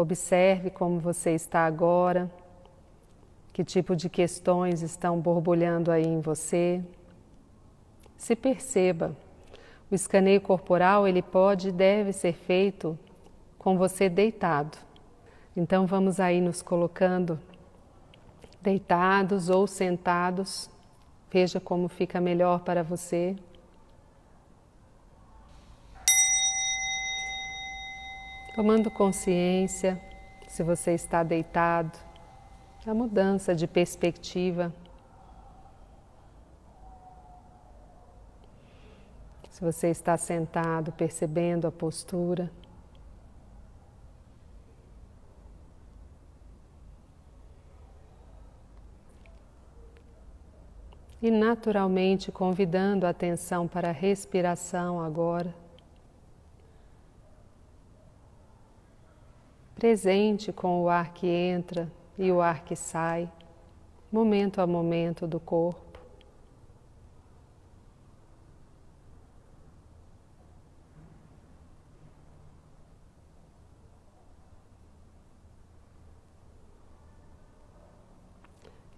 Observe como você está agora, que tipo de questões estão borbulhando aí em você. Se perceba. O escaneio corporal ele pode e deve ser feito com você deitado. Então vamos aí nos colocando deitados ou sentados. Veja como fica melhor para você. Tomando consciência, se você está deitado, a mudança de perspectiva. Se você está sentado, percebendo a postura. E naturalmente convidando a atenção para a respiração agora. Presente com o ar que entra e o ar que sai, momento a momento do corpo.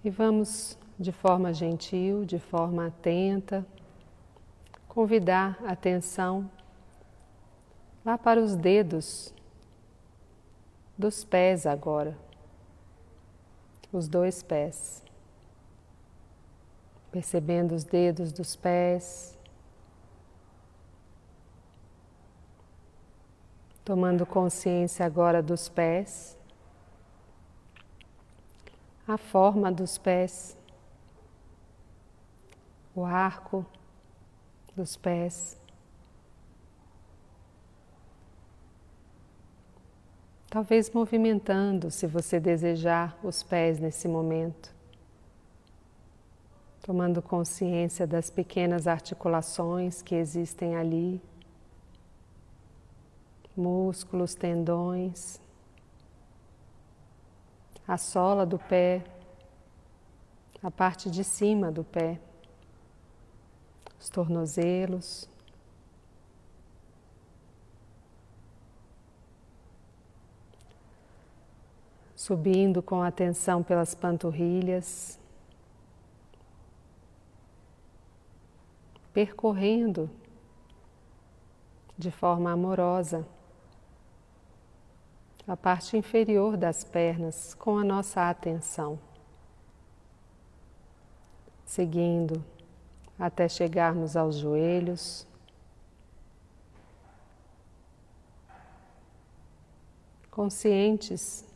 E vamos, de forma gentil, de forma atenta, convidar a atenção lá para os dedos dos pés agora, os dois pés, percebendo os dedos dos pés, tomando consciência agora dos pés, a forma dos pés, o arco dos pés. Talvez movimentando, se você desejar, os pés nesse momento. Tomando consciência das pequenas articulações que existem ali, músculos, tendões, a sola do pé, a parte de cima do pé, os tornozelos, subindo com atenção pelas panturrilhas, percorrendo de forma amorosa a parte inferior das pernas com a nossa atenção, seguindo até chegarmos aos joelhos. Conscientes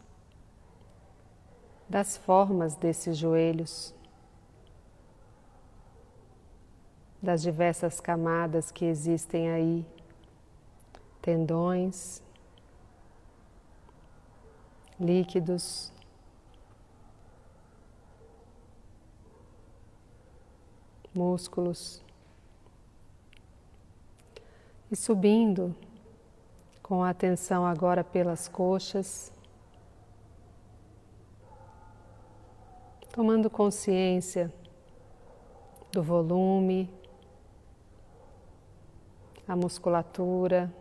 das formas desses joelhos, das diversas camadas que existem aí, tendões, líquidos, músculos, e subindo com a atenção agora pelas coxas. Tomando consciência do volume, a musculatura,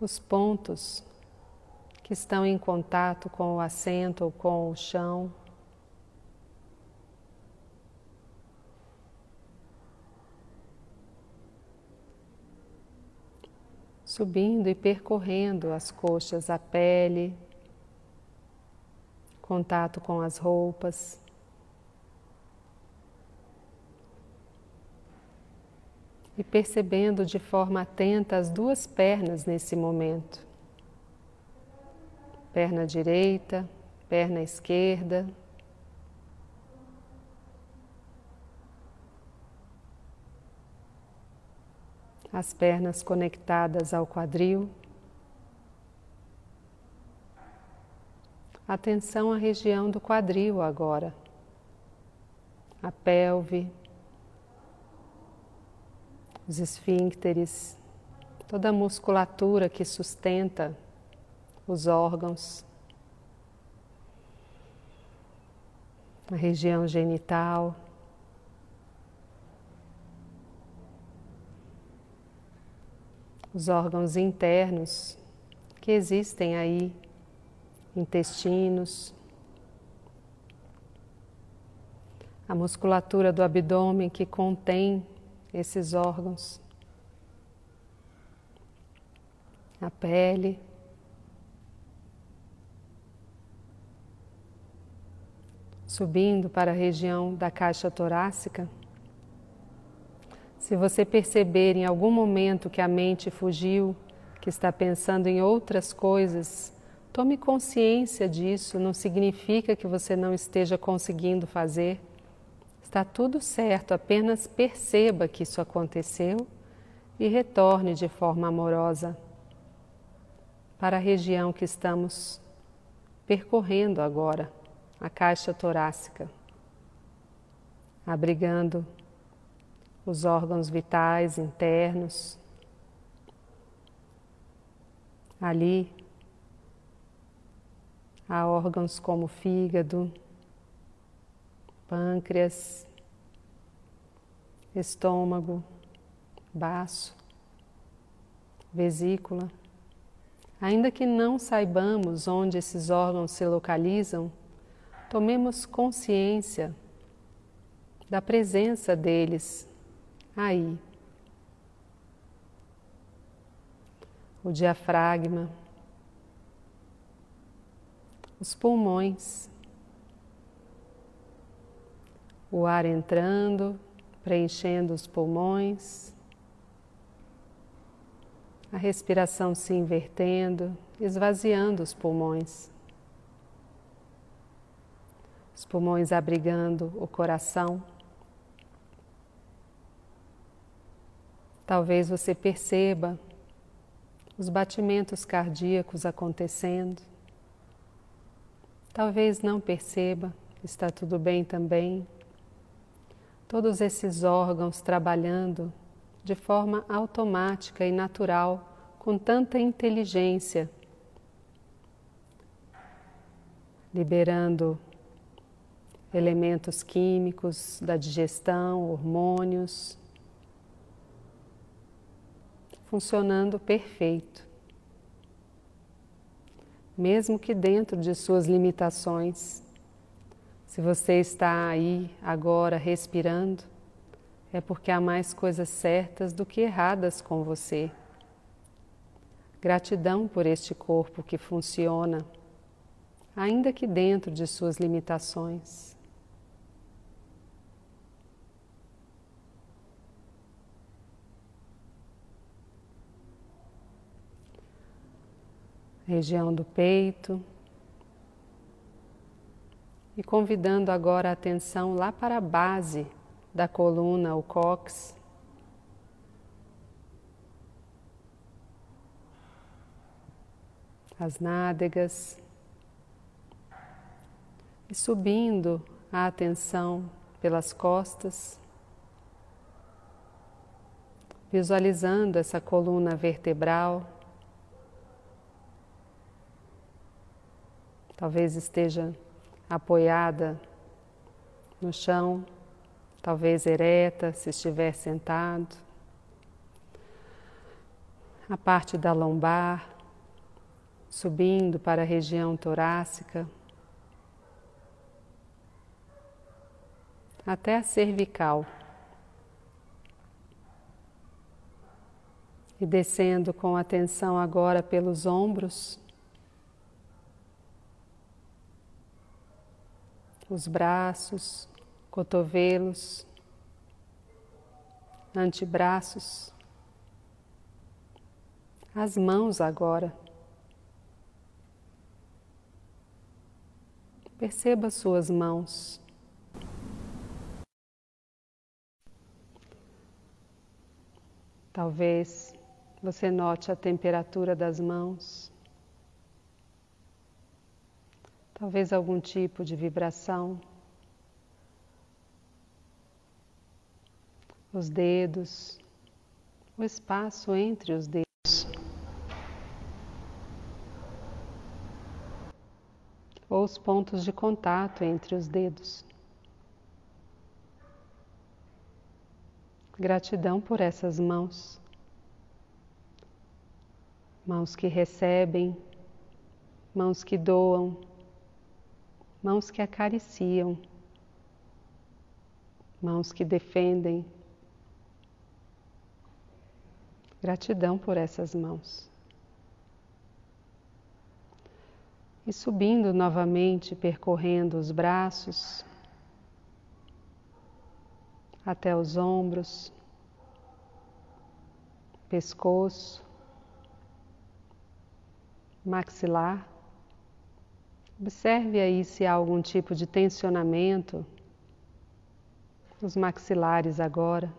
os pontos que estão em contato com o assento ou com o chão. Subindo e percorrendo as coxas, a pele, contato com as roupas. E percebendo de forma atenta as duas pernas nesse momento. Perna direita, perna esquerda. As pernas conectadas ao quadril. Atenção à região do quadril agora, a pelve, os esfíncteres, toda a musculatura que sustenta os órgãos, a região genital. os órgãos internos que existem aí, intestinos, a musculatura do abdômen que contém esses órgãos, a pele. Subindo para a região da caixa torácica. Se você perceber em algum momento que a mente fugiu, que está pensando em outras coisas, tome consciência disso, não significa que você não esteja conseguindo fazer. Está tudo certo, apenas perceba que isso aconteceu e retorne de forma amorosa para a região que estamos percorrendo agora, a caixa torácica, abrigando os órgãos vitais internos. Ali há órgãos como fígado, pâncreas, estômago, baço, vesícula. Ainda que não saibamos onde esses órgãos se localizam, tomemos consciência da presença deles aí. O diafragma, os pulmões, o ar entrando, preenchendo os pulmões, a respiração se invertendo, esvaziando os pulmões. Os pulmões abrigando o coração. Talvez você perceba os batimentos cardíacos acontecendo. Talvez não perceba, está tudo bem também todos esses órgãos trabalhando de forma automática e natural, com tanta inteligência, liberando elementos químicos da digestão, hormônios, funcionando perfeito. Mesmo que dentro de suas limitações, se você está aí agora respirando, é porque há mais coisas certas do que erradas com você. Gratidão por este corpo que funciona, ainda que dentro de suas limitações. Região do peito e convidando agora a atenção lá para a base da coluna, o cox. As nádegas. E subindo a atenção pelas costas, visualizando essa coluna vertebral. Talvez esteja apoiada no chão, talvez ereta se estiver sentado. A parte da lombar, subindo para a região torácica, até a cervical. E descendo com atenção agora pelos ombros. Os braços, cotovelos, antebraços, as mãos agora. Perceba suas mãos. Talvez você note a temperatura das mãos. Talvez algum tipo de vibração. Os dedos, o espaço entre os dedos. Ou os pontos de contato entre os dedos. Gratidão por essas mãos. mãos que recebem, mãos que doam, mãos que acariciam, mãos que defendem. Gratidão por essas mãos. E subindo novamente, percorrendo os braços até os ombros, pescoço, maxilar. Observe aí se há algum tipo de tensionamento nos maxilares agora.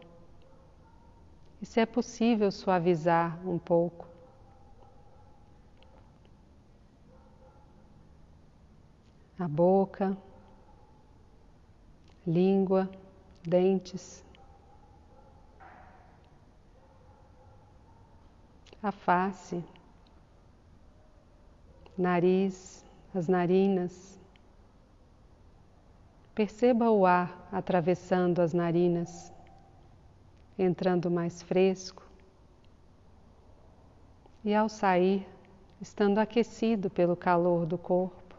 E se é possível suavizar um pouco. A boca, língua, dentes, a face nariz, as narinas. Perceba o ar atravessando as narinas, entrando mais fresco e ao sair, estando aquecido pelo calor do corpo.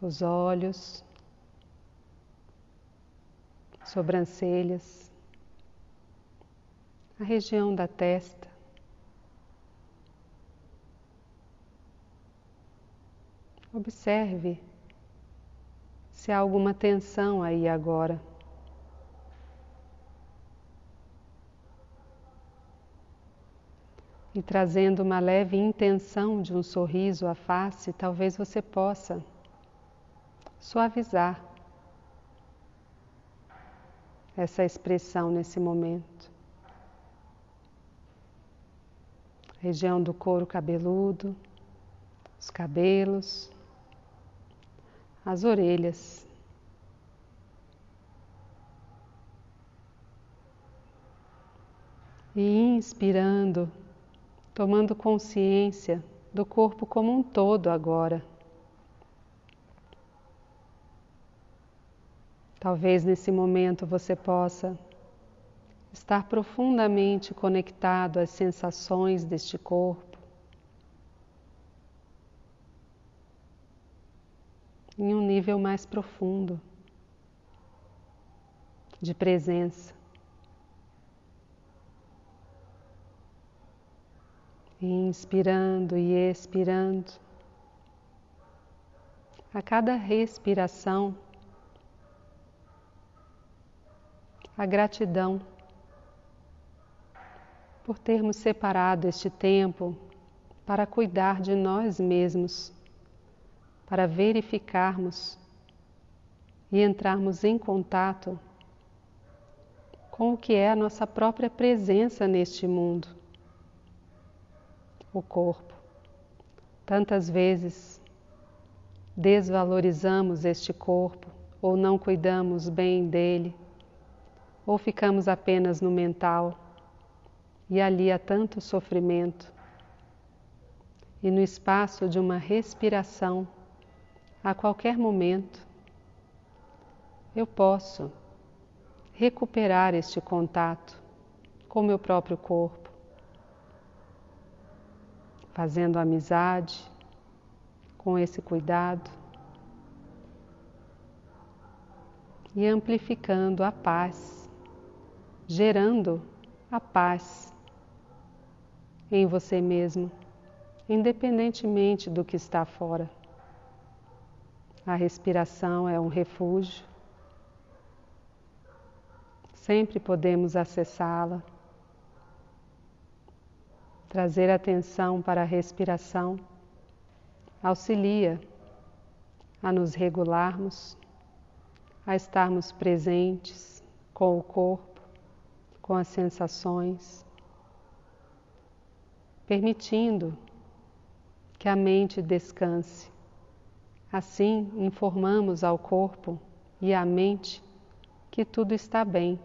Os olhos, sobrancelhas, a região da testa. Observe se há alguma tensão aí agora. E trazendo uma leve intenção de um sorriso à face, talvez você possa suavizar essa expressão nesse momento. Região do couro cabeludo, os cabelos, as orelhas. E inspirando, tomando consciência do corpo como um todo agora. Talvez nesse momento você possa estar profundamente conectado às sensações deste corpo. Em um nível mais profundo de presença. Inspirando e expirando. A cada respiração, a gratidão por termos separado este tempo para cuidar de nós mesmos para verificarmos e entrarmos em contato com o que é a nossa própria presença neste mundo, o corpo. Tantas vezes desvalorizamos este corpo ou não cuidamos bem dele, ou ficamos apenas no mental e ali há tanto sofrimento. E no espaço de uma respiração, a qualquer momento, eu posso recuperar este contato com meu próprio corpo, fazendo amizade com esse cuidado e amplificando a paz, gerando a paz em você mesmo, independentemente do que está fora. A respiração é um refúgio. Sempre podemos acessá-la. Trazer atenção para a respiração auxilia a nos regularmos, a estarmos presentes com o corpo, com as sensações, permitindo que a mente descanse Assim, informamos ao corpo e à mente que tudo está bem.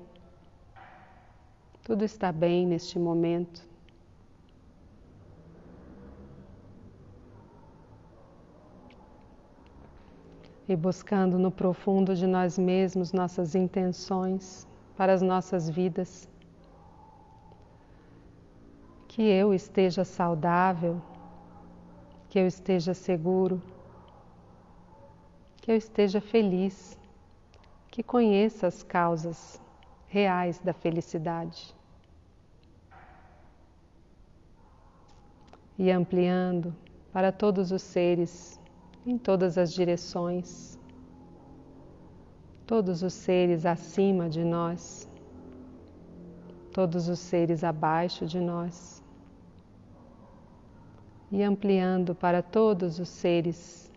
Tudo está bem neste momento. E buscando no profundo de nós mesmos nossas intenções para as nossas vidas, que eu esteja saudável, que eu esteja seguro, que eu esteja feliz, que conheça as causas reais da felicidade. E ampliando para todos os seres, em todas as direções, todos os seres acima de nós, todos os seres abaixo de nós, e ampliando para todos os seres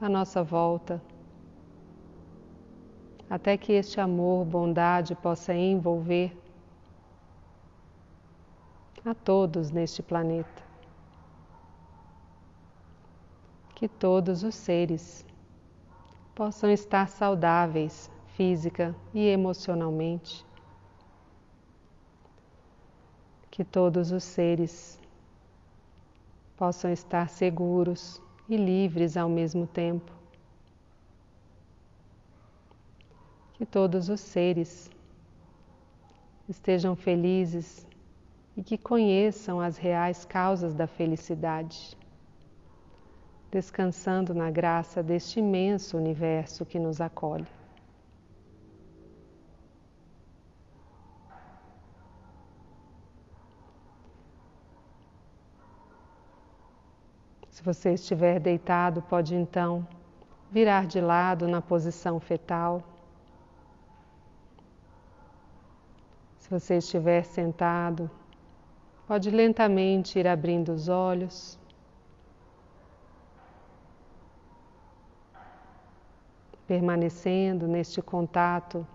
à nossa volta até que este amor, bondade possa envolver a todos neste planeta. Que todos os seres possam estar saudáveis física e emocionalmente. Que todos os seres possam estar seguros e livres ao mesmo tempo. que todos os seres estejam felizes e que conheçam as reais causas da felicidade, descansando na graça deste imenso universo que nos acolhe. Se você estiver deitado, pode então virar de lado na posição fetal Se você estiver sentado, pode lentamente ir abrindo os olhos. Permanecendo neste contato,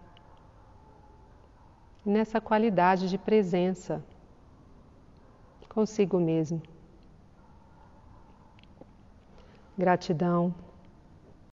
nessa qualidade de presença consigo mesmo. Gratidão.